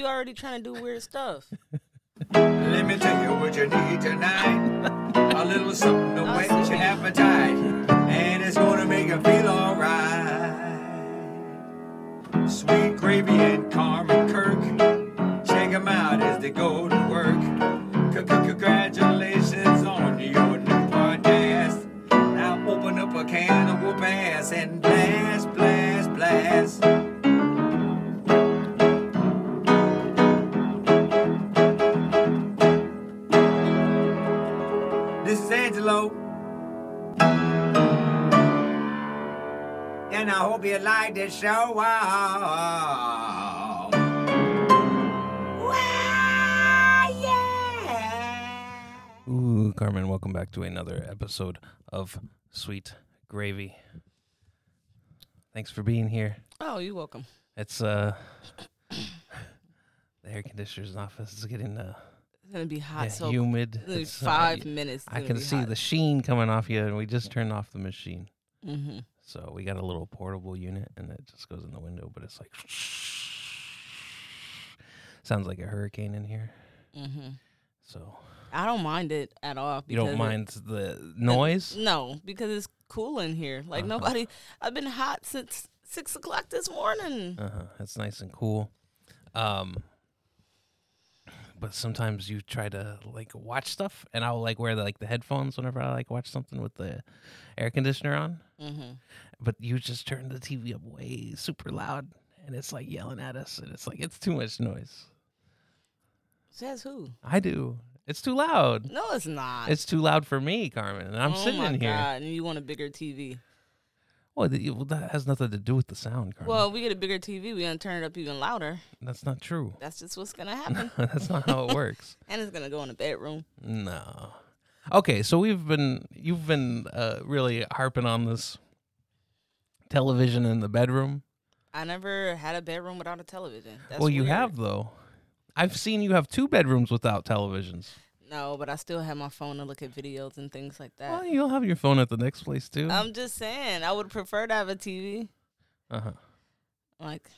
You already trying to do weird stuff. Let me tell you what you need tonight. A little something to whet your appetite, and it's gonna make you feel alright. Sweet gravy and Carmen Kirk, check 'em out as they go to hope you like this show. Wow. Wow, yeah. Ooh, Carmen, welcome back to another episode of Sweet Gravy. Thanks for being here. Oh, you're welcome. It's uh the air conditioner's office is getting uh It's gonna be hot. yeah, so humid. it's gonna It's, uh, five minutes. I can see the sheen coming off you, and we just turned off the machine. Mm-hmm. So we got a little portable unit, and it just goes in the window, but it's like sounds like a hurricane in here. Mm-hmm. So I don't mind it at all. you don't mind the noise? It, no, because it's cool in here. Like Uh-huh. nobody. I've been hot since six o'clock this morning. Uh huh. It's nice and cool. Um, but sometimes you try to like watch stuff, and I'll like wear the, like the headphones whenever I like watch something with the air conditioner on. Mm-hmm. But you just turn the TV up way super loud, and it's like yelling at us, and it's like it's too much noise. Says who? I do. It's too loud. No, it's not. It's too loud for me, Carmen, and I'm oh sitting in here. God, and you want a bigger TV? Well, the, well, that has nothing to do with the sound, Carmen. Well, we get a bigger TV, we're gonna turn it up even louder. that's not true. That's just what's gonna happen, that's not how it works. and it's gonna go in the bedroom. No. Okay, so we've been you've been uh, really harping on this television in the bedroom. I never had a bedroom without a television. That's well, you weird. have though. I've seen you have two bedrooms without televisions. No, but I still have my phone to look at videos and things like that. Well, you'll have your phone at the next place too. I'm just saying, I would prefer to have a TV. uh huh. Like,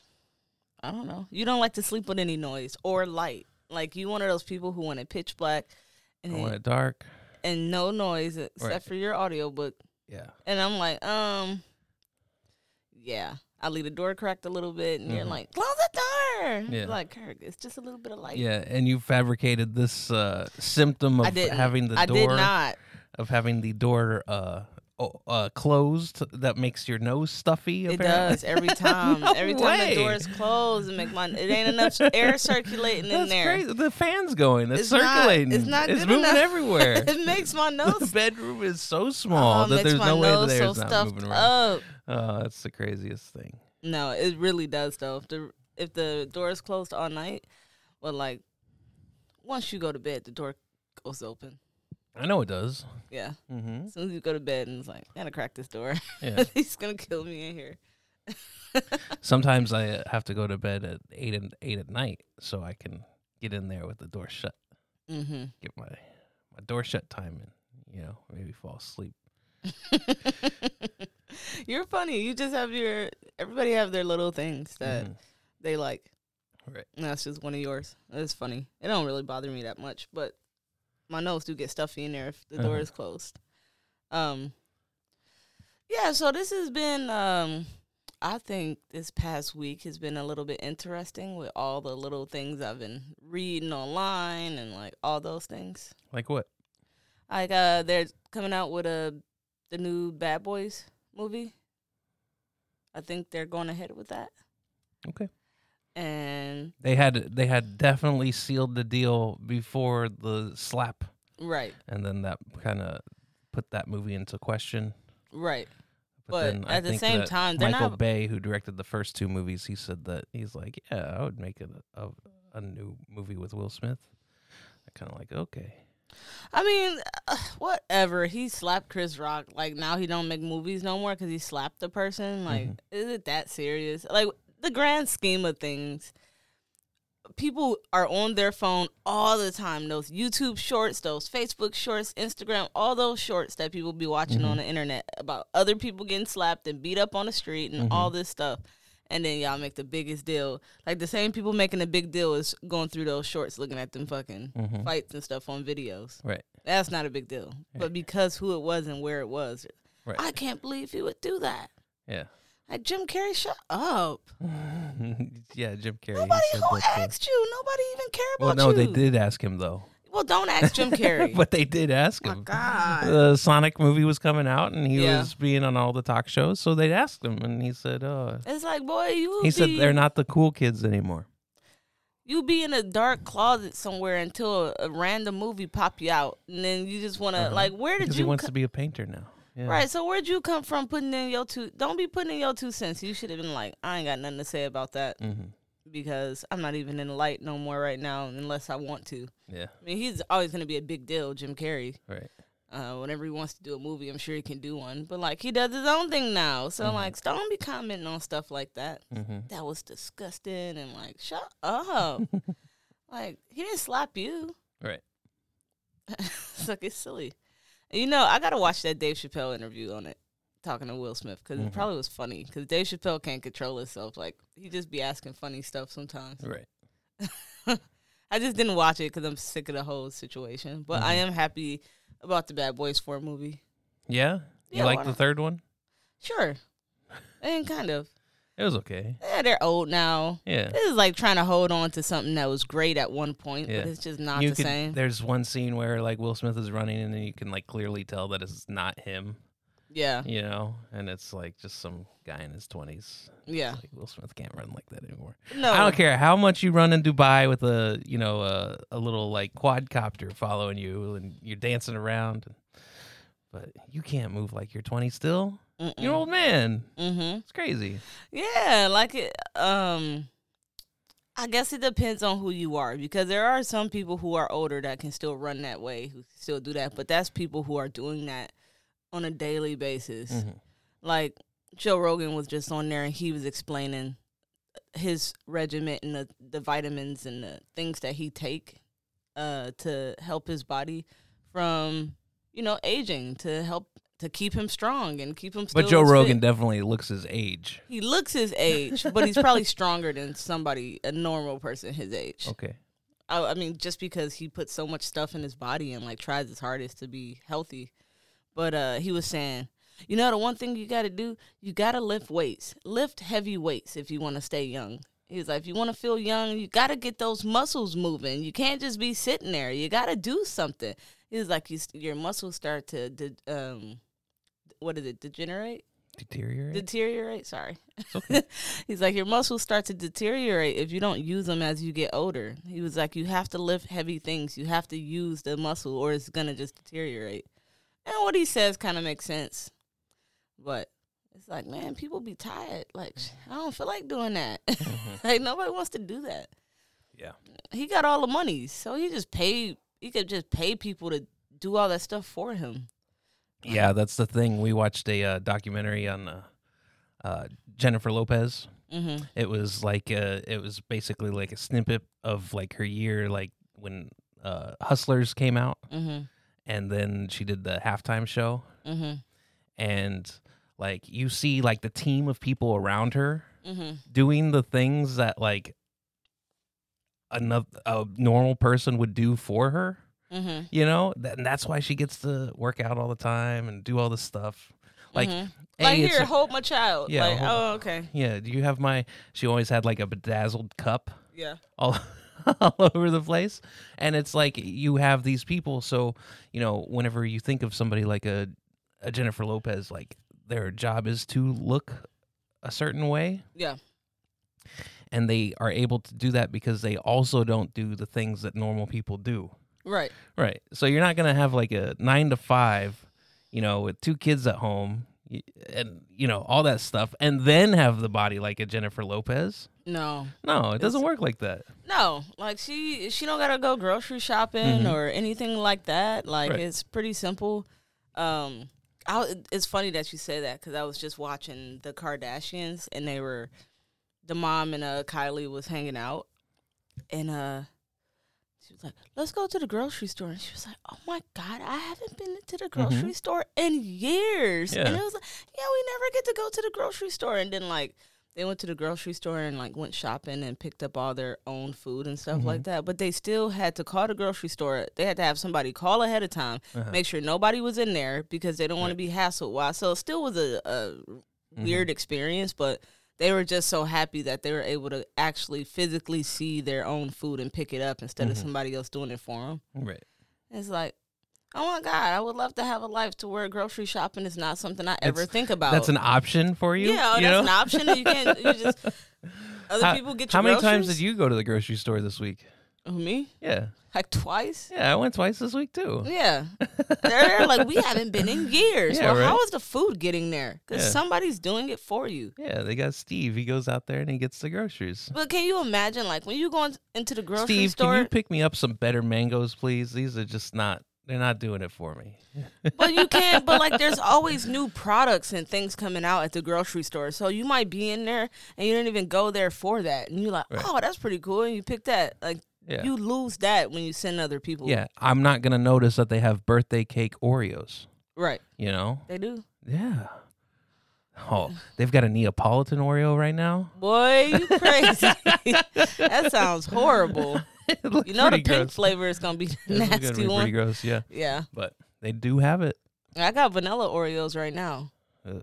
I don't know. You don't like to sleep with any noise or light. Like you one of those people who want it pitch black and I want it dark. and no noise except Right. for your audiobook. Yeah. And I'm like, um, yeah. I leave the door cracked a little bit, and you're Mhm. like, close the door. Yeah. Like, Kirk, it's just a little bit of light. Yeah, and you fabricated this uh, symptom of having the I door did not. of having the door uh, uh, closed that makes your nose stuffy. It does every time. No every time way. the door is closed, it make my it ain't enough air circulating in there. crazy. The fan's going. It's, It's not- circulating. it's not It's moving enough. everywhere. it makes my nose. the bedroom is so small oh, that there's no way nose the so not moving around. up. Oh, that's the craziest thing. No, it really does though. The if the door is closed all night, well, like once you go to bed, the door goes open. I know it does. Yeah, Mm-hmm. as soon as you go to bed, and it's like, I gotta crack this door. Yeah. He's gonna kill me in here. Sometimes I uh, have to go to bed at eight and eight at night so I can get in there with the door shut. Mm-hmm. Get my my door shut time and you know maybe fall asleep. You're funny. You just have your everybody have their little things that Mhm. They like. Right. And that's just one of yours. It's funny. It don't really bother me that much, but my nose do get stuffy in there if the door Uh-huh. is closed. Um Yeah, so this has been um I think this past week has been a little bit interesting with all the little things I've been reading online and like all those things. Like what? Like uh they're coming out with a the new Bad Boys movie. I think they're going ahead with that. Okay. And They had they had definitely sealed the deal before the slap, right, and then that kind of put that movie into question. right. But I at the same time, Michael not- Bay, who directed the first two movies, he said that he's like, yeah, I would make it a, a, a new movie with Will Smith. I kind of like, okay, I mean, uh, whatever. He slapped Chris Rock. Like now he don't make movies no more because he slapped the person. Like, Mhm. is it that serious? Like the grand scheme of things, people are on their phone all the time. Those YouTube shorts, those Facebook shorts, Instagram, all those shorts that people be watching Mhm. on the internet about other people getting slapped and beat up on the street and Mhm. all this stuff. and then y'all make the biggest deal. Like the same people making the big deal is going through those shorts, looking at them fucking Mhm. fights and stuff on videos. Right. That's not a big deal. But because who it was and where it was, Right. I can't believe he would do that. Yeah. Like Jim Carrey, shut up. yeah, Jim Carrey. Nobody who asked you. Nobody even care Well, about no, you. they did ask him though. Well, don't ask Jim Carrey. but they did ask My him. God. The Sonic movie was coming out, and he Yeah. was being on all the talk shows, so they asked him, and he said, "Oh." It's like, boy, you He said they're not the cool kids anymore. you be in a dark closet somewhere until a, a random movie pop you out, and then you just want to Uh-huh. like, where did Because you he wants co- to be a painter now. Yeah. right? So where'd you come from putting in your two? Don't be putting in your two cents. You should have been like, I ain't got nothing to say about that hmm because I'm not even in the light no more right now unless I want to. Yeah. I mean, he's always gonna be a big deal, Jim Carrey. Right. Uh, whenever he wants to do a movie, I'm sure he can do one. But like, he does his own thing now. So Mhm. like, don't be commenting on stuff like that. Mm-hmm. That was disgusting, and like, shut up. like, he didn't slap you. Right. it's like it's silly. You know, I gotta watch that Dave Chappelle interview on it, talking to Will Smith, because Mhm. it probably was funny. Because Dave Chappelle can't control himself. Like he just be asking funny stuff sometimes. Right. I just didn't watch it because I'm sick of the whole situation. But I Mhm. am happy about the Bad Boys Four movie. Yeah. You Yeah, like the third one? Sure, and kind of. It was okay. Yeah, they're old now. Yeah. This is like trying to hold on to something that was great at one point, Yeah. but it's just not you the can, same. There's one scene where like Will Smith is running, and then you can like clearly tell that it's not him. Yeah, You know, and it's like just some guy in his twenties. yeah. Like Will Smith can't run like that anymore. No, I don't care how much you run in Dubai with a you know a, a little like quadcopter following you and you're dancing around, but you can't move like you're 20 still. You're an old man. Mm-hmm. It's crazy. Yeah, like it. Um, I guess it depends on who you are because there are some people who are older that can still run that way, who still do that. But that's people who are doing that on a daily basis. Mhm. Like Joe Rogan was just on there and he was explaining his regimen and the, the vitamins and the things that he take uh to help his body from you know aging to help to keep him strong and keep him still But Joe as fit. Rogan definitely looks his age. He looks his age, but he's probably stronger than somebody, a normal person his age. Okay. I, I mean, just because he puts so much stuff in his body and like tries his hardest to be healthy. But uh, he was saying, you know, the one thing you got to do, you got to lift weights, lift heavy weights if you want to stay young. He's like, if you want to feel young, you got to get those muscles moving. You can't just be sitting there. You got to do something. He's like, you, your muscles start to, de- um, what is it, degenerate? Deteriorate. deteriorate. Sorry. okay. He's like, your muscles start to deteriorate if you don't use them as you get older. He was like, you have to lift heavy things. You have to use the muscle or it's going to just deteriorate. And what he says kind of makes sense. But it's like, man, people be tired. Like, I don't feel like doing that. Mm-hmm. like, nobody wants to do that. yeah. He got all the money. So he just paid, he could just pay people to do all that stuff for him. Yeah, that's the thing. We watched a uh, documentary on uh, uh, Jennifer Lopez. Mm-hmm. It was like uh it was basically like a snippet of like her year, like when uh, Hustlers came out, Mm-hmm. and then she did the halftime show, Mm-hmm. and like you see like the team of people around her Mm-hmm. doing the things that like another a normal person would do for her. Mm-hmm. You know, that, and that's why she gets to work out all the time and do all this stuff. Like, Mhm. A, like here, hold my child. Yeah, like, oh, okay. yeah. Do you have my? She always had like a bedazzled cup Yeah. all all over the place, and it's like you have these people. So you know, whenever you think of somebody like a, a Jennifer Lopez, like their job is to look a certain way, Yeah. and they are able to do that because they also don't do the things that normal people do. Right. Right. So you're not gonna have like a nine to five, you know, with two kids at home, and you know all that stuff, and then have the body like a Jennifer Lopez. No. No, it doesn't work like that. No. Like she she don't gotta go grocery shopping Mhm. or anything like that. Like Right. it's pretty simple. Um I, it's funny that you say that because I was just watching the Kardashians and they were the mom and uh Kylie was hanging out and uh she was like, "Let's go to the grocery store." And she was like, "Oh my god, I haven't been to the grocery store in years." Mm-hmm. Yeah. And it was like, "Yeah, we never get to go to the grocery store." And then like they went to the grocery store and like went shopping and picked up all their own food and stuff Mm-hmm. like that. But they still had to call the grocery store. They had to have somebody call ahead of time, Uh-huh. make sure nobody was in there because they don't want to be hassled. Why? So it still was a, a Mm-hmm. weird experience, but they were just so happy that they were able to actually physically see their own food and pick it up instead of Mhm. somebody else doing it for them. Right. It's like, oh my god, I would love to have a life to where grocery shopping is not something I ever think about. That's an option for you. yeah, you that's know? an option. You can't. You just other How- people get. How many times did you go to the grocery store this week? Who, me? Yeah. Like twice. Yeah, I went twice this week too. Yeah, they're, like we haven't been in years. Yeah, well, right. is the food getting there? Because Yeah. somebody's doing it for you. Yeah, they got Steve. He goes out there and he gets the groceries. But can you imagine, like when you go in- into the grocery Steve, store? Steve, can you pick me up some better mangoes, please? These are just not. They're not doing it for me. but you can't. But like, there's always new products and things coming out at the grocery store. So you might be in there and you didn't even go there for that, and you're like, Right. oh, that's pretty cool, and you pick that. Like Yeah. you lose that when you send other people. yeah, I'm not gonna notice that they have birthday cake Oreos. right. You know? They do. Yeah. Oh, they've got a Neapolitan Oreo right now. Boy, you crazy. that sounds horrible. You know the pink gross. flavor is gonna be gonna nasty be pretty gross. Yeah, Yeah, but they do have it. I got vanilla Oreos right now, Ugh.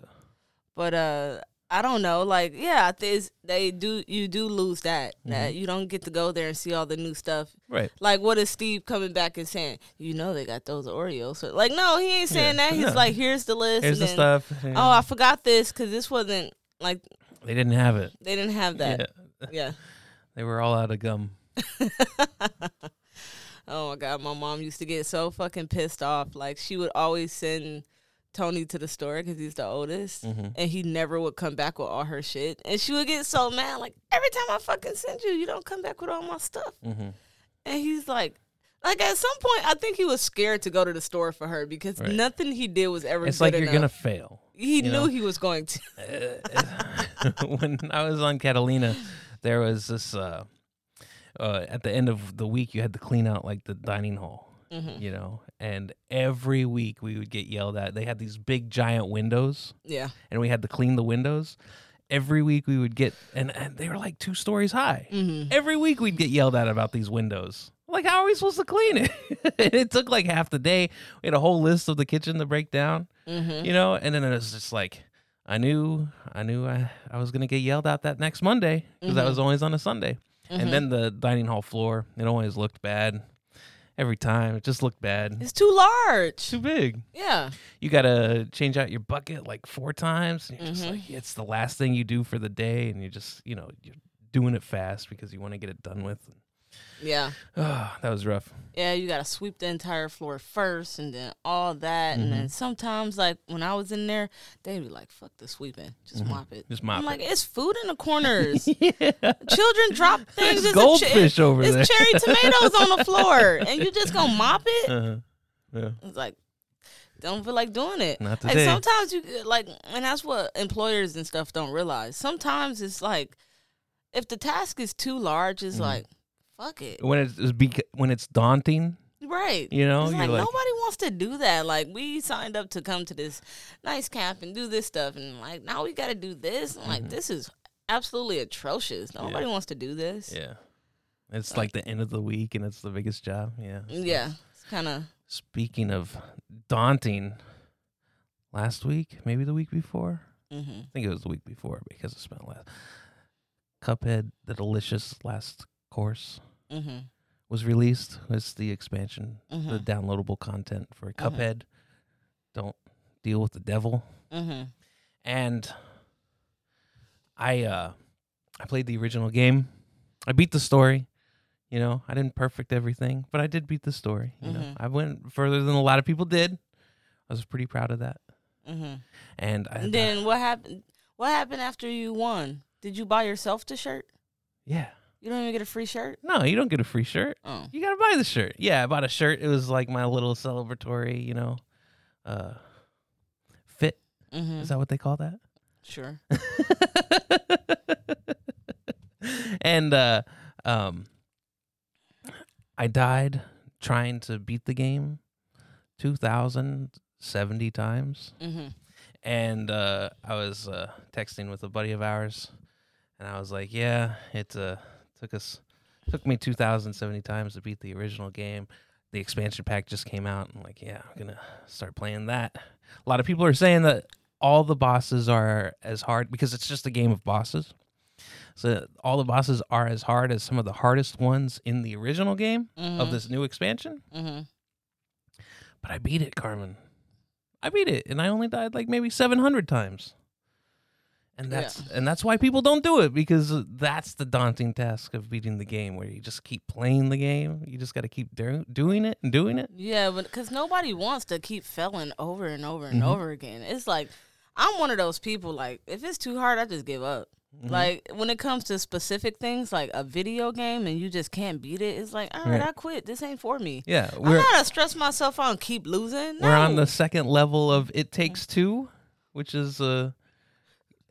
but uh, I don't know. Like, yeah, I they do. You do lose that. Mm-hmm. That you don't get to go there and see all the new stuff. Right. Like, what is Steve coming back and saying? You know, they got those Oreos. So, like, no, he ain't saying Yeah, that. He's no. like, here's the list. Here's the then, stuff. Oh, I forgot this because this wasn't like they didn't have it. they didn't have that. Yeah. yeah. They were all out of gum. Oh my god, my mom used to get so fucking pissed off. Like she would always send Tony to the store because he's the oldest, Mhm. and he never would come back with all her shit. And she would get so mad, like every time I fucking send you, you don't come back with all my stuff. hmm And he's like, like at some point, I think he was scared to go to the store for her because Right. nothing he did was ever. It's like you're gonna fail. He you knew know? he was going to. when I was on Catalina, there was this. Uh, uh, at the end of the week, you had to clean out like the dining hall, Mhm. you know. And every week we would get yelled at. They had these big giant windows, Yeah. and we had to clean the windows. Every week we would get, and, and they were like two stories high. hmm Every week we'd get yelled at about these windows. Like, how are we supposed to clean it? it took like half the day. We had a whole list of the kitchen to break down, hmm you know. And then it was just like, I knew, I knew I, I was gonna get yelled at that next Monday because that Mhm. was always on a Sunday. And then the dining hall floor, it always looked bad. Every time, it just looked bad. It's too large. too big. Yeah. You gotta change out your bucket like four times. And you're just Mhm. like, it's the last thing you do for the day, and you just, you know, you're doing it fast because you want to get it done with. Yeah. Oh, that was rough. Yeah, you gotta sweep the entire floor first, and then all that, and Mm-hmm. then sometimes, like when I was in there, they'd be like, "Fuck the sweeping, just Mhm. mop it." Just mop I'm it. like, "It's food in the corners. yeah. Children drop things. It's a goldfish over it's there. cherry tomatoes on the floor, and you just gonna mop it?" Uh-huh. Yeah. It's like, don't feel like doing it. Not Like sometimes you like, and that's what employers and stuff don't realize. Sometimes it's like, if the task is too large, it's Mhm. like, fuck it. when it's it's beca- when it's daunting, Right. you know, It's like, like, nobody wants to do that. Like we signed up to come to this nice camp and do this stuff, and like now we got to do this. I'm like, Mhm. this is absolutely atrocious. Nobody wants to do this. yeah. It's like the end of the week, and it's the biggest job. Yeah. Yeah, it's kind of Speaking of daunting, last week, maybe the week before, hmm I think it was the week before because it spent last. Cuphead, the delicious last course, hmm was released. It's the expansion, hmm the downloadable content for Mhm. Cuphead. Don't deal with the devil. hmm And I uh I played the original game. I beat the story. You know, I didn't perfect everything, but I did beat the story. You know, Mhm. I went further than a lot of people did. I was pretty proud of that. Mm-hmm. And I And then what happened? What happened after you won? Did you buy yourself the shirt? yeah. You don't even get a free shirt. No, you don't get a free shirt. Oh, You gotta buy the shirt. Yeah, I bought a shirt. It was like my little celebratory, you know, uh, fit. hmm Is that what they call that? sure. and uh, um, I died trying to beat the game two thousand seventy times, hmm and uh, I was uh, texting with a buddy of ours, and I was like, yeah, it's uh, took us took me two thousand seventy times to beat the original game. The expansion pack just came out. I'm like, yeah, I'm gonna start playing that. A lot of people are saying that all the bosses are as hard because it's just a game of bosses. So all the bosses are as hard as some of the hardest ones in the original game of Mhm. this new expansion. Mm-hmm. But I beat it, Carmen. I beat it, and I only died like maybe seven hundred times. And Yeah. that's and that's why people don't do it because that's the daunting task of beating the game, where you just keep playing the game. You just got to keep do- doing it and doing it. Yeah, but because nobody wants to keep failing over and over and Mhm. over again. It's like I'm one of those people. Like if it's too hard, I just give up. Mhm. Like when it comes to specific things, like a video game, and you just can't beat it, it's like all right, Right. I quit. This ain't for me. Yeah, i'm not gonna stress myself out and keep losing. we're on the second level of It Takes Two, which is a,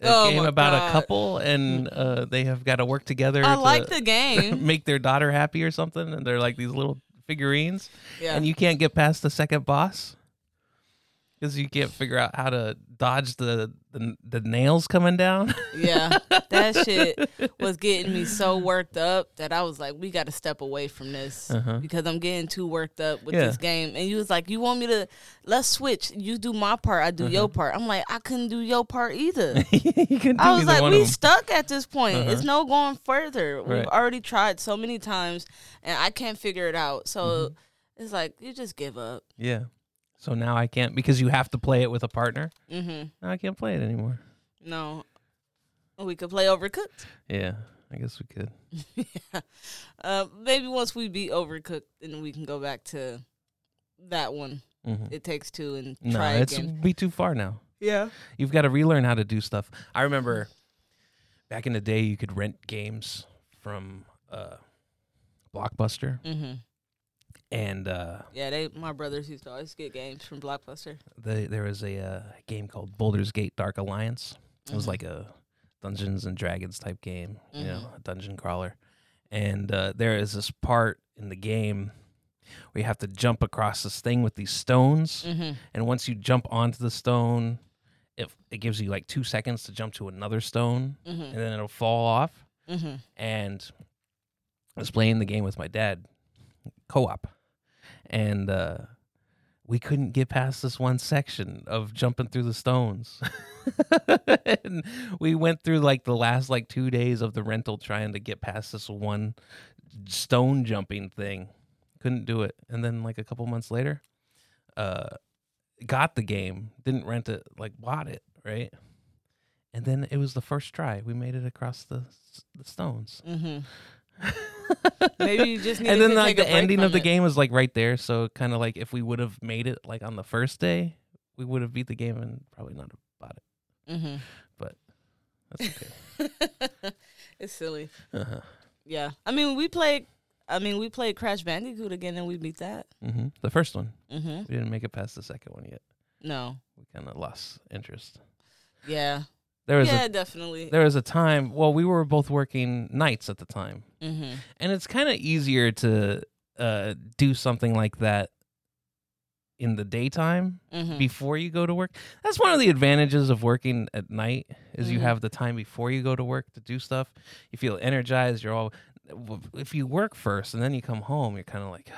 a Oh game about God. a couple, and uh, they have got to work together. I to like the game. make their daughter happy or something, and they're like these little figurines. yeah. and you can't get past the second boss because you can't figure out how to dodge the the, the nails coming down. yeah, that shit was getting me so worked up that I was like, we got to step away from this Uh-huh. because I'm getting too worked up with Yeah. this game. And you was like, you want me to let's switch. You do my part, I do Uh-huh. your part. I'm like, I couldn't do your part either. you do I was like, we stuck at this point. Uh-huh. It's no going further. We've already tried so many times, and I can't figure it out. So Mm-hmm. it's like you just give up. Yeah. So now I can't because you have to play it with a partner. Mm-hmm. Now I can't play it anymore. No, we could play Overcooked. Yeah, I guess we could. Uh, maybe once we beat Overcooked, then we can go back to that one. hmm It takes two and try. No, try it's again. be too far now. Yeah. You've got to relearn how to do stuff. I remember back in the day, you could rent games from uh, Blockbuster, hmm and uh, Yeah, they my brothers used to always get games from Blockbuster. the, there was a uh, game called Baldur's Gate Dark Alliance. It was Mhm. like a Dungeons and Dragons type game, you know, Mhm. a dungeon crawler. And uh, there is this part in the game where you have to jump across this thing with these stones. hmm And once you jump onto the stone, it, it gives you like two seconds to jump to another stone, hmm and then it'll fall off. And I was playing the game with my dad, co op. And uh, we couldn't get past this one section of jumping through the stones. and we went through like the last like two days of the rental trying to get past this one stone jumping thing. Couldn't do it. And then like a couple months later, uh got the game, didn't rent it, like bought it, right? And then it was the first try. We made it across the the stones. hmm Maybe you just need and to then like the ending of the it. game was like right there. So kind of like if we would have made it like on the first day, we would have beat the game and probably not have bought it. hmm But That's okay. it's silly. uh-huh. Yeah. I mean, we played. I mean, we played Crash Bandicoot again, and we beat that. hmm The first one, hmm we didn't make it past the second one yet. No. We kind of lost interest. Yeah. There was Yeah, a definitely. there was a time. Well, we were both working nights at the time, hmm and it's kind of easier to uh, do something like that in the daytime hmm before you go to work. That's one of the advantages of working at night is you Mhm. have the time before you go to work to do stuff. You feel energized. You're all. If you work first and then you come home, you're kind of like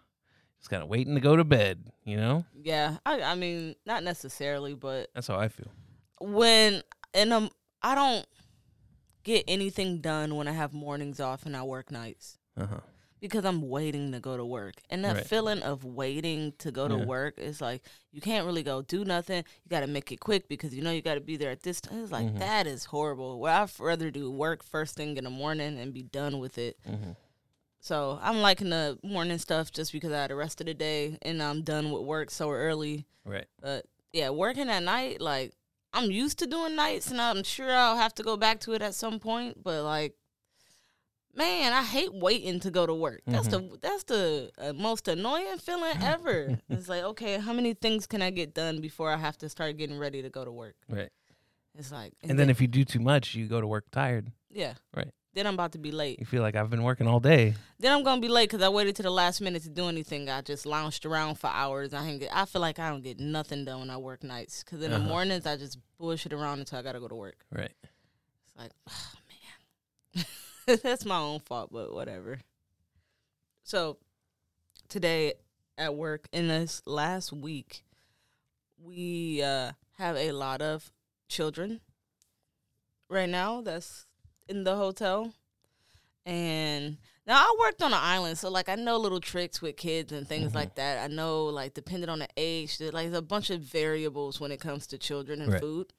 just kind of waiting to go to bed. You know, Yeah. I. I mean, not necessarily, but that's how I feel. when and um, I don't get anything done when I have mornings off and I work nights. Uh huh. because I'm waiting to go to work. And that Right. feeling of waiting to go to Yeah. work is like you can't really go do nothing. You got to make it quick because you know you got to be there at this time. It's like Mhm. that is horrible. Where I'd rather do work first thing in the morning and be done with it. hmm So I'm liking the morning stuff just because I had the rest of the day and I'm done with work so early. Right. But yeah, working at night, like I'm used to doing nights and I'm sure I'll have to go back to it at some point. But like, man, I hate waiting to go to work. That's the that's the uh, most annoying feeling ever. it's like, okay, how many things can I get done before I have to start getting ready to go to work? Right. It's like, And then if you do too much, you go to work tired. yeah, Right. Then I'm about to be late. You feel like I've been working all day. Then I'm gonna be late because I waited to the last minute to do anything. I just lounged around for hours. I get. I feel like I don't get nothing done when I work nights. Because in the Uh-huh. mornings I just bullshit around until I gotta go to work. Right. It's like, oh man. That's my own fault, but whatever. So today at work in this last week, we uh, have a lot of children right now that's in the hotel. And now I worked on an island, so like I know little tricks with kids and things Mhm. like that. I know like depending on the age, there- like there's a bunch of variables when it comes to children and Right. food.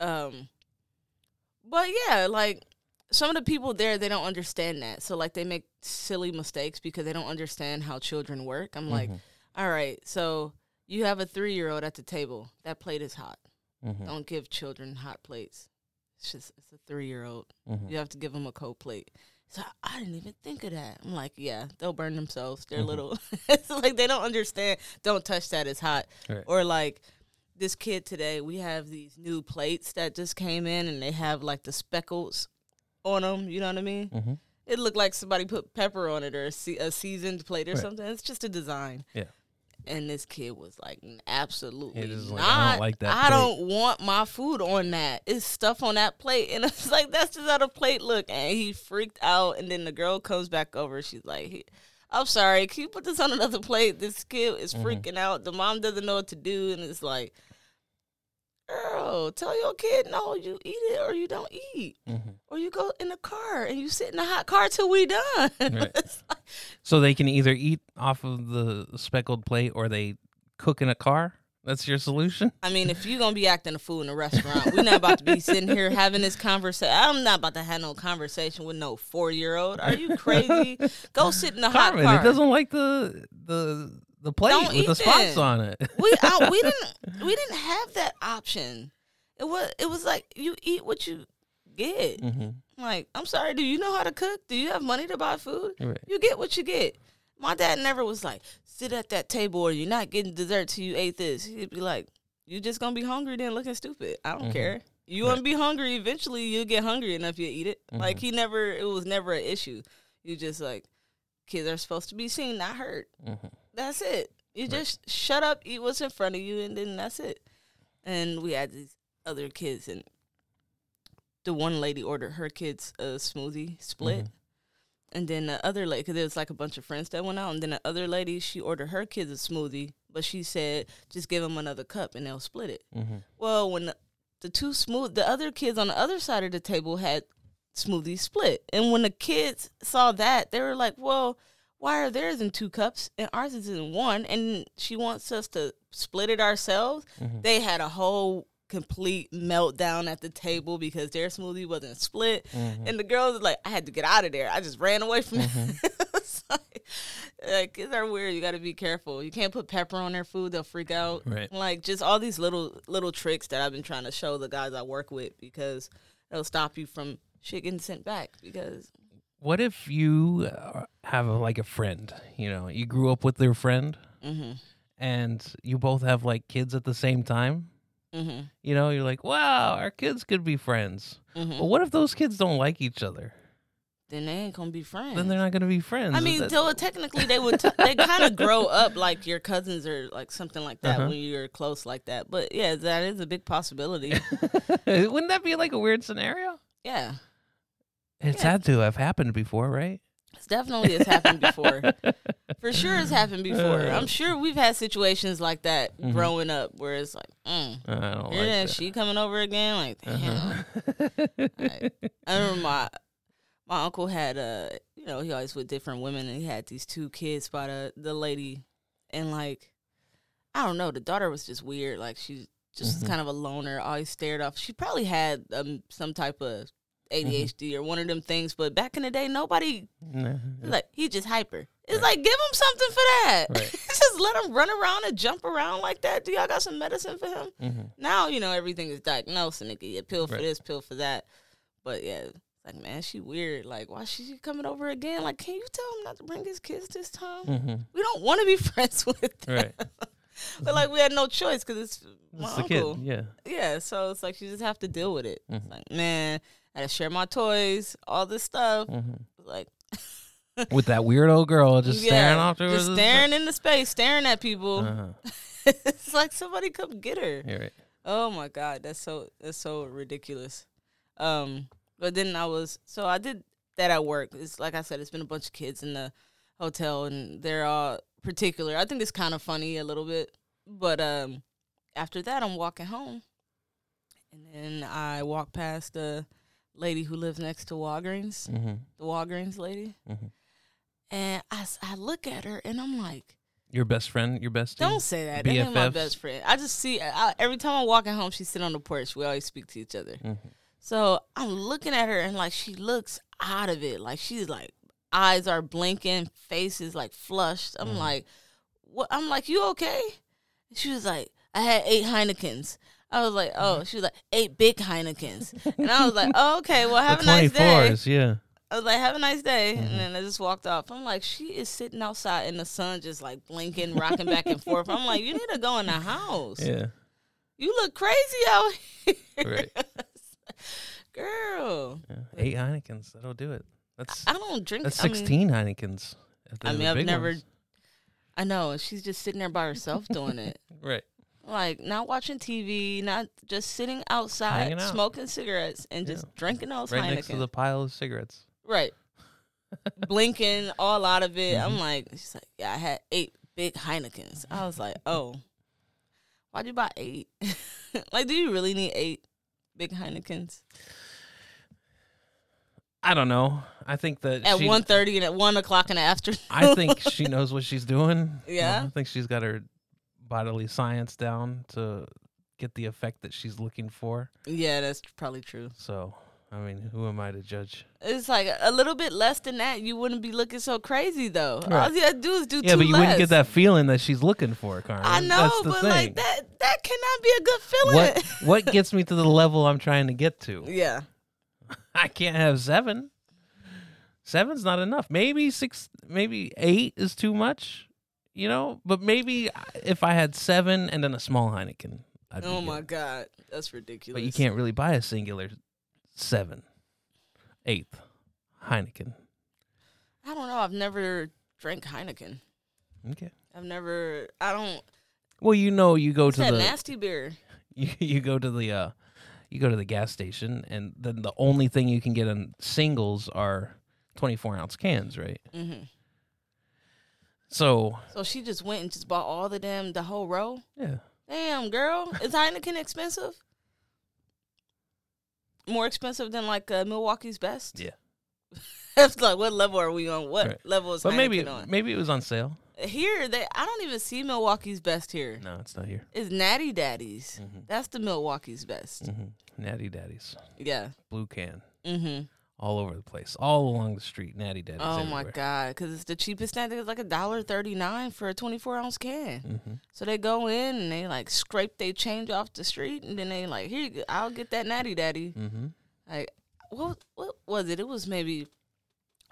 Um, but yeah, like some of the people there, they don't understand that, so like they make silly mistakes because they don't understand how children work. I'm like, Mhm. all right, so you have a three year old at the table. That plate is hot. Mhm. Don't give children hot plates. It's just it's a three year old. Mhm. You have to give them a cold plate. So I didn't even think of that. I'm like, yeah, they'll burn themselves. They're Mhm. little. it's like they don't understand. Don't touch that. It's hot. Right. Or like this kid today, we have these new plates that just came in, and they have like the speckles on them. You know what I mean? Mhm. It looked like somebody put pepper on it or a, se- a seasoned plate or Right. something. It's just a design. Yeah. And this kid was like, absolutely not. like, "I don't like that I plate." don't want my food on that. It's stuff on that plate. And it's like, that's just how the plate look. And he freaked out. And then the girl comes back over. She's like, I'm sorry. Can you put this on another plate? This kid is Mhm. freaking out. The mom doesn't know what to do. And it's like, girl, tell your kid, no, you eat it or you don't eat. Mhm. Or you go in the car and you sit in the hot car till we done. Right. Like- So they can either eat off of the speckled plate or they cook in a car. That's your solution. I mean, if you're gonna be acting a fool in a restaurant, we're not about to be sitting here having this conversation. I'm not about to have no conversation with no four year old. Are you crazy? Go sit in the hot car. it doesn't like the the the plate Don't with eat the spots then. on it. we uh, we didn't we didn't have that option. It was it was like you eat what you get. hmm Like, I'm sorry, do you know how to cook? Do you have money to buy food? Right. You get what you get. My dad never was like, sit at that table or you're not getting dessert till you ate this. He'd be like, you just gonna be hungry then looking stupid. I don't Mhm. care. You Right. wanna be hungry, eventually you'll get hungry enough you eat it. Like Mhm. he never it was never an issue. You just like kids are supposed to be seen, not heard. hmm That's it. You just shut up, eat what's in front of you, and then that's it. And we had these other kids, and the one lady ordered her kids a smoothie split. Mhm. And then the other lady, because there was like a bunch of friends that went out, and then the other lady, she ordered her kids a smoothie, but she said, just give them another cup and they'll split it. hmm Well, when the, the two smooth, the other kids on the other side of the table had smoothies split, and when the kids saw that, they were like, "Well, why are theirs in two cups and ours is in one?" And she wants us to split it ourselves. Mhm. They had a whole complete meltdown at the table because their smoothie wasn't split, Mhm. and the girls like, "I had to get out of there. I just ran away from Mhm. it." Like, like, kids are weird. You got to be careful. You can't put pepper on their food; they'll freak out Right. like just all these little little tricks that I've been trying to show the guys I work with because it'll stop you from shit getting sent back because What if you uh, have a, like a friend? You know, you grew up with their friend, hmm and you both have like kids at the same time. hmm You know, you're like, wow, our kids could be friends. hmm But what if those kids don't like each other? then they ain't gonna be friends. Then they're not to be friends. I mean, though technically they would t- they kind of grow up like your cousins or like something like that Uh-huh. when you're close like that. But yeah, that is a big possibility. wouldn't that be like a weird scenario? yeah, It's Yeah. had to have happened before, right? it's definitely has happened before. For sure, it's happened before. Uh. I'm sure we've had situations like that Mhm. growing up where it's like, mm, I don't yeah, like that. she coming over again. Like, damn. Uh-huh. I, I remember my my uncle had uh you know he always with different women and he had these two kids by the the lady and like I don't know the daughter was just weird like she just Mhm. kind of a loner always stared off she probably had um some type of ADHD or one of them things but back in the day nobody Nah. like he just hyper it's Right. like give him something for that Right. just let him run around and jump around like that do y'all got some medicine for him Mhm. now you know everything is diagnosed and they get a pill for Right. this, pill for that. But yeah, like man, she weird. Like, why she coming over again? Like, can you tell him not to bring his kids this time? Mhm. We don't want to be friends with them. Right. but like, we had no choice because it's my It's the kid. uncle. Yeah. Yeah, so it's like you just have to deal with it. It's Mhm. like, man, I gotta share my toys, all this stuff. Mhm. Like, With that weird old girl just yeah, staring off to just staring into space, staring at people. Uh-huh. it's like somebody come get her. Right. Oh my god, that's so that's so ridiculous. Um, But then I was so I did that at work. It's like I said, it's been a bunch of kids in the hotel, and they're all particular. I think it's kind of funny a little bit, but um, after that, I'm walking home, and then I walk past a lady who lives next to Walgreens, Mm-hmm. the Walgreens lady, Mhm. and i look at her and I'm like. Your best friend, your best. Don't say that. That ain't my best friend. I just see I, every time I'm walking home, she's sitting on the porch. We always speak to each other. Mhm. So I'm looking at her and like she looks out of it. Like she's like eyes are blinking, face is like flushed. I'm Mhm. like, what? I'm like, you okay? She was like, I had eight Heinekens. I was like, oh. She was like, eight big Heinekens. And I was like, oh, okay. Well, have the a nice day. 24s, yeah. I was like, have a nice day. Mhm. And then I just walked off. I'm like, she is sitting outside in the sun, just like blinking, rocking back and forth. I'm like, you need to go in the house. Yeah. You look crazy out here. Right. Girl. yeah. Eight Heinekens. That'll do it. That's I don't drink. that's I mean- 16 Heinekens. I mean, I've never- ones. I know. She's just sitting there by herself doing it. Right. Like, not watching TV, not just sitting outside, out. smoking cigarettes and just Yeah. drinking those Right Heineken. next to the pile of cigarettes. right. Blinking all out of it. Mhm. I'm like, she's like, yeah, I had eight big Heinekens. I was like, oh, why'd you buy eight? like, do you really need eight big Heinekens? I don't know. I think that At one thirty and at one o'clock in the afternoon. I think she knows what she's doing. Yeah? I think she's got her bodily science down to get the effect that she's looking for. yeah, that's probably true. So, I mean, who am I to judge? It's like a little bit less than that. You wouldn't be looking so crazy though. All Right. you gotta do is do Yeah, two but you less. wouldn't get that feeling that she's looking for, Carmen. I know, That's the but thing. like that that cannot be a good feeling. what what gets me to the level I'm trying to get to? yeah. I can't have seven. Seven's not enough. Maybe six, maybe eight is too much, you know. But maybe if I had seven and then a small Heineken, I'd be Oh good. my god, that's ridiculous. But you can't really buy a singular seven, eighth Heineken. I don't know. I've never drank Heineken. Okay. I've never. I don't. Well, you know, you go It's to that the nasty beer. you, you go to the uh, you go to the gas station, and then the only thing you can get in singles are twenty four ounce cans, right? hmm So So she just went and just bought all the damn the whole row. yeah, Damn, girl, is Heineken expensive? More expensive than like uh, Milwaukee's Best. Yeah. It's like what level are we on? What Right. level is but Heineken maybe on? maybe it was on sale. Here, they I don't even see Milwaukee's Best here. No, it's not here. It's Natty Daddies. Mhm. That's the Milwaukee's Best. hmm Natty Daddies, Yeah. blue can, Mm-hmm. All over the place, all along the street. Natty Daddies. Oh my god! Because it's the cheapest snack. It's like a dollar thirty nine for a twenty four ounce can. hmm So they go in and they like scrape they change off the street, and then they like, here, you go, I'll get that Natty Daddy. hmm Like, what what was it? It was maybe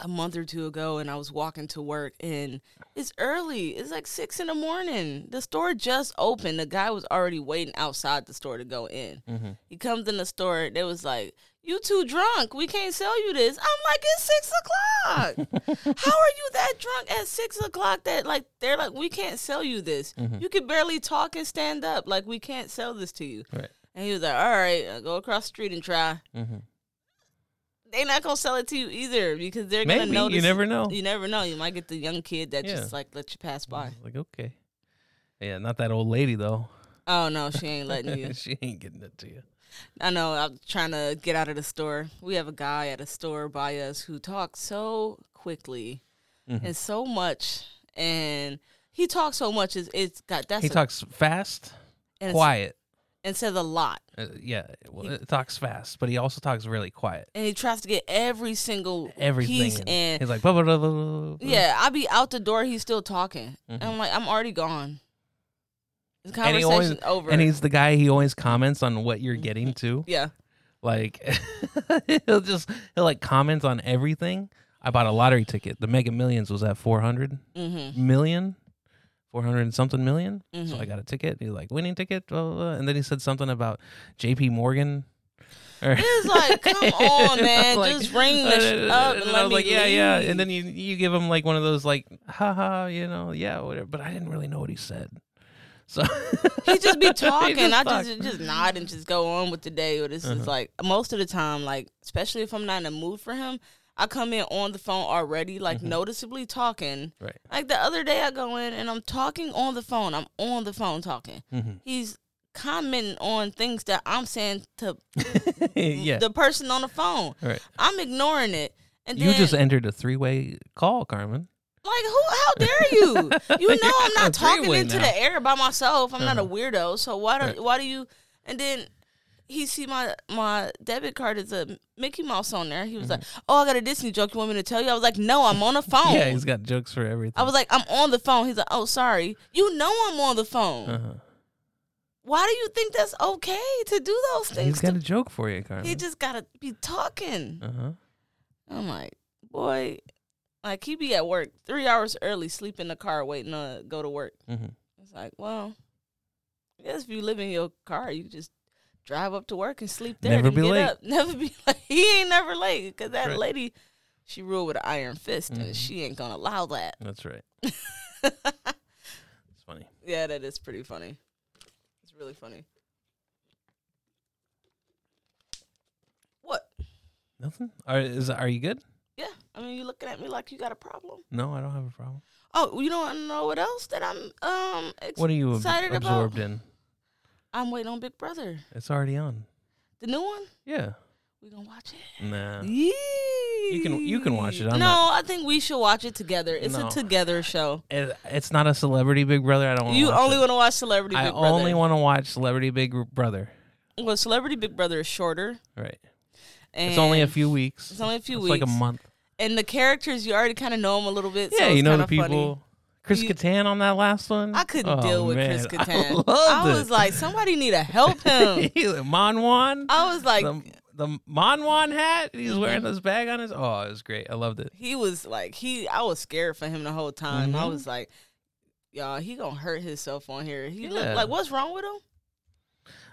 a month or two ago, and I was walking to work, and it's early. It's like six in the morning. The store just opened. The guy was already waiting outside the store to go in. hmm He comes in the store. They was like, "You too drunk. We can't sell you this." I'm like, "It's six o'clock. How are you that drunk at six o'clock? That like they're like, we can't sell you this. Mhm. You can barely talk and stand up. Like we can't sell this to you." Right. And he was like, "All right, uh, go across the street and try." Mm-hmm. They're not gonna sell it to you either because they're gonna notice. you never know. You never know. You might get the young kid that Yeah. just like let you pass by. Like okay, yeah, not that old lady though. Oh no, she ain't letting you. she ain't getting it to you. I know. I'm trying to get out of the store. We have a guy at a store by us who talks so quickly Mhm. and so much, and he talks so much. It's, it's got that's He a- talks fast, and quiet. and says a lot, Uh, yeah, well, He- it talks fast, but he also talks really quiet. and he tries to get every single Everything. piece and he's like, blah, blah, blah. Yeah, I'll be out the door. He's still talking. And Mhm. I'm like, I'm already gone. The And always- over. And he's the guy. He always comments on what you're getting to. yeah. Like he'll just he'll like comment on everything. I bought a lottery ticket. The Mega Millions was at four hundred Mm-hmm. million, four hundred and something 1000000 So Mhm. I got a ticket. He's like winning ticket, blah, blah, blah. and then he said something about J.P. Morgan. Or- It's like, come on, man, Like, just ring the uh, up and, let I was me like, yeah, yeah. And then you you give him like one of those like, haha, you know, yeah, whatever. But I didn't really know what he said, So he just be talking. just I talk. just just nod and just go on with the day. Or this Uh-huh. is like most of the time, like especially if I'm not in the mood for him, I come in on the phone already, like Mm-hmm. noticeably talking. right. Like the other day, I go in and I'm talking on the phone. I'm on the phone talking. Mhm. He's commenting on things that I'm saying to yeah. the person on the phone. right. I'm ignoring it. And then, You just entered a three way call, Carmen. Like who? How dare you? You know I'm not talking into now. the air by myself. I'm not a Uh-huh. weirdo. So why do Right. why do you? And then he see my my debit card is a Mickey Mouse on there. He was like, "Oh, I got a Disney joke. You want me to tell you?" I was like, "No, I'm on the phone." Mm-hmm. Yeah, he's got jokes for everything. I was like, "I'm on the phone." He's like, "Oh, sorry. You know I'm on the phone. uh-huh. Why do you think that's okay to do those things? He's got to- a joke for you, Carmen. he just gotta be talking. uh huh. I'm like, boy, like he be at work three hours early, sleep in the car, waiting to go to work. hmm It's like, well, I guess if you live in your car, you just drive up to work and sleep there. Never be get late. Up. Never be late. He ain't never late because that Right. lady, she ruled with an iron fist, Mhm. and she ain't gonna allow that. That's right. It's funny. yeah, that is pretty funny. It's really funny. What? Nothing. Are is are you good? I mean, you looking at me like you got a problem. No, I don't have a problem. Oh, you don't know what else that I'm um ex- What are you ab- excited about? absorbed in? I'm waiting on Big Brother, It's already on. the new one. Yeah. We gonna watch it. Nah. You can- you can watch it. I'm no, not- I think we should watch it together. It's No. a together show. It, it's not a celebrity Big Brother. I don't. You watch only want to watch Celebrity I Big Brother. I only want to watch Celebrity Big Brother. well, Celebrity Big Brother is shorter. Right. And It's only a few weeks. It's only a few It's weeks. like a month. And the characters, you already kind of know them a little bit. Yeah, so you know the people. Funny. Chris You- Kattan on that last one. I couldn't Oh, deal with man. Chris I Kattan. I, it. was like, somebody need to help him. Monwan. I was like, the the Monwan hat. He's Mhm. wearing this bag on his. Oh, it was great. I loved it. he was like, he. I was scared for him the whole time. I Mhm. was like, y'all, he gonna hurt himself on here. He Yeah. looked like, what's wrong with him?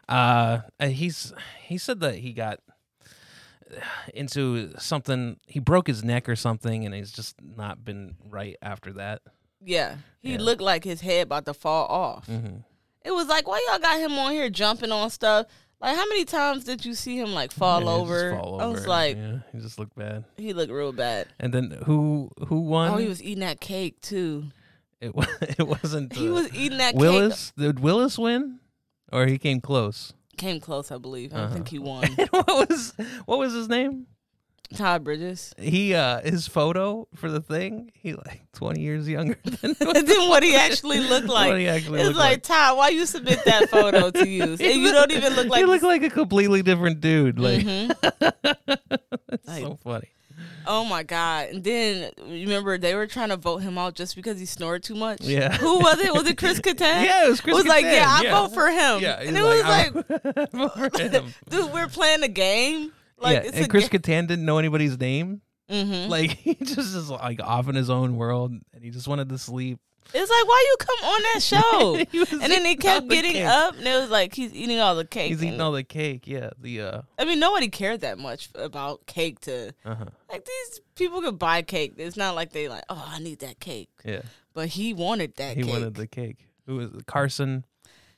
Uh, uh, he's he said that he got into something. He broke his neck or something, and he's just not been right after that. Yeah, he Yeah. looked like his head about to fall off. hmm It was like, why y'all got him on here jumping on stuff? Like, how many times did you see him like fall over? Fall I was like, yeah, he just looked bad. he looked real bad. And then who who won? Oh, he was eating that cake too. It wa- it wasn't. He was eating that cake. Willis. Did Willis win, or he came close? Came close, I believe. I don't Uh-huh. think he won. what was what was his name? Todd Bridges. He uh his photo for the thing. He like twenty years younger than And then what he actually looked like. what he actually It's looked like, like. Todd, why you submit that photo to use? And you don't even look like he looked this- like a completely different dude. Like Mhm. it's Like- so funny. Oh my god! And then remember they were trying to vote him out just because he snored too much. Yeah. Who was it? Was it Chris Kattan? Yeah, it was Chris. It was like, yeah, I yeah. vote for him. Yeah, and it was "I'm- like, dude, we're playing a game. Like, yeah, and Chris ga- Kattan didn't know anybody's name. Mhm. Like he just is like off in his own world, and he just wanted to sleep. It's like, why you come on that show? And then he kept the getting cake. up, and it was like he's eating all the cake. He's eating all the cake. Yeah, the uh, I mean, nobody cared that much about cake. To uh huh, like these people could buy cake. It's not like they like, oh, I need that cake. yeah. But he wanted that. Cake. He cake. wanted the cake. Who was it? Carson?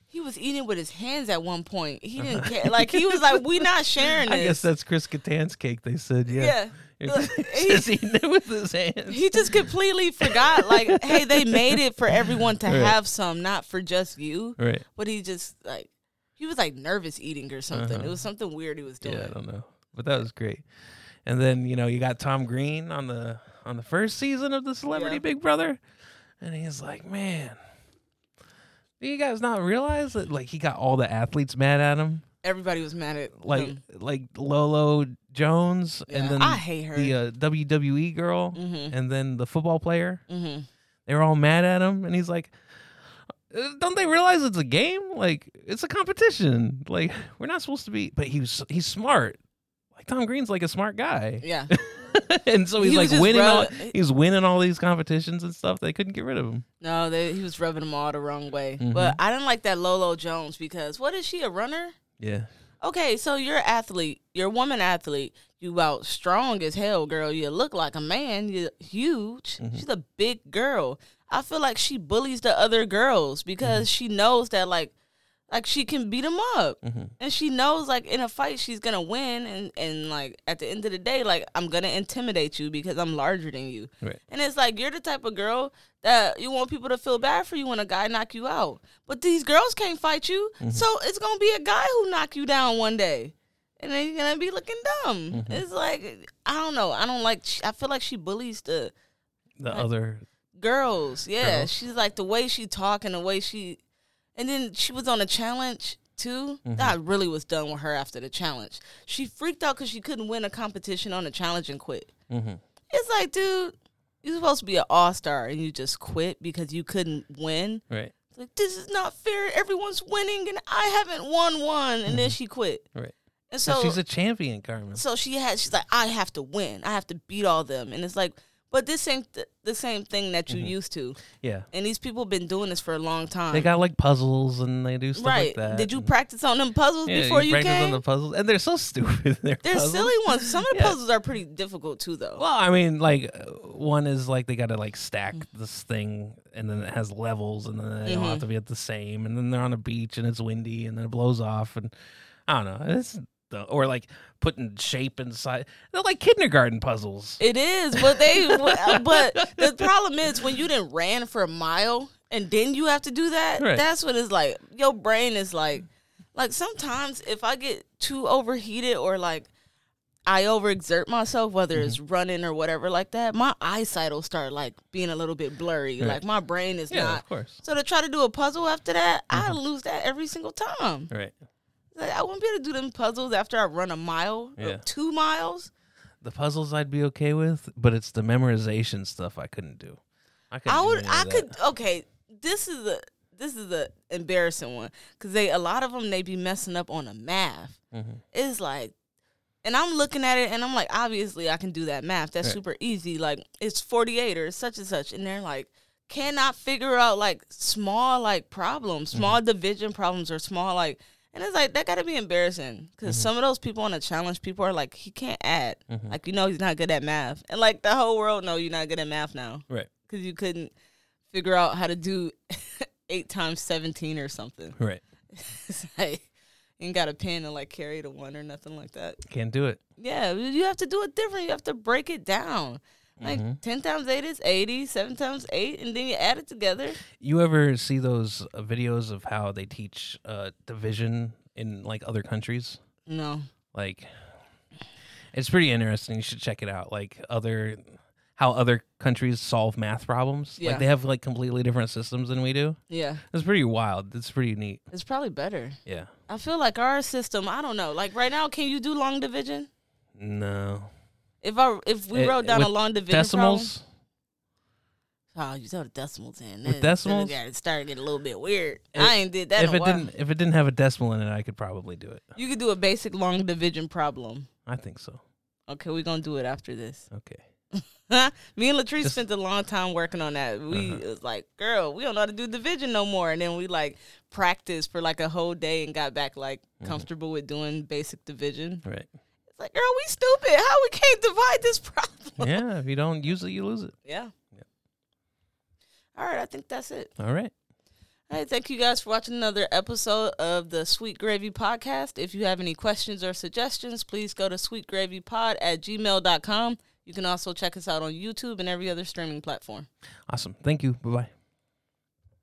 He was eating with his hands at one point. He didn't care. Like he was like, "We not sharing this." I guess that's Chris Kattan's cake. They said, yeah. yeah. Look, He's just eating it with his hands. He just completely forgot. Like, hey, they made it for everyone to Right. have some, not for just you. right. But he just like, he was like nervous eating or something. Uh-huh. It was something weird he was doing. Yeah, I don't know, but that was great. And then you know you got Tom Green on the on the first season of the Celebrity Yeah. Big Brother, and he's like, man, do you guys not realize that like he got all the athletes mad at him, Everybody was mad at like him. like Lolo Jones, Yeah, and then I hate her. the uh, WWE girl, mm-hmm. and then the football player. Mm-hmm. They were all mad at him, and he's like. "Uh, Don't they realize it's a game? Like it's a competition. Like we're not supposed to be. But he was he's smart. Like Tom Green's like a smart guy. Yeah. and so he's He like winning all he's winning all these competitions and stuff. They couldn't get rid of him. No, they, he was rubbing them all the wrong way. Mhm. But I didn't like that Lolo Jones because what is she a runner? Yeah. Okay, so you're an athlete. You're a woman athlete. You out strong as hell, girl. You look like a man. You're huge. Mm-hmm. She's a big girl. I feel like she bullies the other girls because Mm-hmm. she knows that like like she can beat them up. Mhm. And she knows like in a fight she's gonna win and, and like at the end of the day, like I'm gonna intimidate you because I'm larger than you. Right. And it's like you're the type of girl that you want people to feel bad for you when a guy knock you out. But these girls can't fight you. So it's gonna be a guy who knock you down one day. And then you're gonna be looking dumb. It's like I don't know. I don't like I feel like she bullies the The other girls. Yeah. Girls. She's like the way she talk and the way she and then she was on a challenge too. Mm-hmm. That really was done with her after the challenge. She freaked out because she couldn't win a competition on a challenge and quit. Mhm. It's like, dude, you're supposed to be an all star and you just quit because you couldn't win. right, It's like this is not fair. Everyone's winning and I haven't won one. And then she quit. right. And So so she's a champion, Carmen. so she had she's like i have to win i have to beat all them and it's like but this ain't th- the same thing that you used to Yeah, and these people have been doing this for a long time Mm-hmm. they got like puzzles and they do stuff right like that. did you practice on them puzzles Yeah, before you, practice came on the puzzles, and they're so stupid. They're, puzzles. silly ones some of the Yeah. puzzles are pretty difficult too though Well, I mean, like uh, one is like they got to like stack this thing, and then it has levels, and then they all Mm-hmm. have to be at the same, and then they're on a beach and it's windy, and then it blows off, and I don't know. It's or like putting shape inside. They're like kindergarten puzzles. it is but they but the problem is when you didn't ran for a mile and then you have to do that Right. that's what it's like your brain is like like sometimes if i get too overheated or like I overexert myself, whether it's Mm-hmm. running or whatever like that, my eyesight will start like being a little bit blurry. Right. Like my brain is Yeah, not. of course. So to try to do a puzzle after that, I Mm-hmm. lose that every single time. Right. Like, I wouldn't be able to do them puzzles after I run a mile Yeah. or two miles. The puzzles I'd be okay with, but it's the memorization stuff I couldn't do. I couldn't. I would. of I could. Okay, this is a this is a embarrassing one because they a lot of them they be messing up on the math. Mhm. It's like, and I'm looking at it and I'm like, obviously I can do that math. That's Right. super easy. Like it's 48 or such and such, and they're like cannot figure out like small like problems, Mm-hmm. small division problems or small like. And it's like that got to be embarrassing because Mm-hmm. some of those people on the challenge, people are like, he can't add, like you know he's not good at math, and like the whole world know you're not good at math now Right. because you couldn't figure out how to do eight times seventeen or something. Right. It's like you ain't got a pen to like carry the one or nothing like that. Can't do it. Yeah, you have to do it different. You have to break it down. Like Mm-hmm. ten times eight is eighty. Seven times eight, and then you add it together. You ever see those uh, videos of how they teach uh, division in like other countries? No, Like, it's pretty interesting. You should check it out. Like other, how other countries solve math problems. Yeah. Like they have like completely different systems than we do. yeah, It's pretty wild. It's pretty neat. it's probably better. Yeah. I feel like our system. I don't know. Like right now, can you do long division? No. If I if we Eh, wrote down a long division Decimals. problem, oh, you throw the decimals in. With Then- decimals? then it started getting a little bit weird. If- I ain't did that If it while. didn't, if it didn't have a decimal in it, I could probably do it. You could do a basic long division problem. I think so. Okay, we're gonna do it after this. Okay. Me and Latrice Just- spent a long time working on that. We it was like, girl, we don't know how to do division no more. And then we like practiced for like a whole day and got back like mm-hmm. comfortable with doing basic division. Right. Like, girl, we stupid. How we can't divide this problem? yeah. If you don't use it, you lose it. Yeah. Yeah. All right, I think that's it. All right. All right, thank you guys for watching another episode of the Sweet Gravy Podcast. If you have any questions or suggestions, please go to sweetgravypod at gmail.com. You can also check us out on YouTube and every other streaming platform. Awesome. Thank you. Bye bye.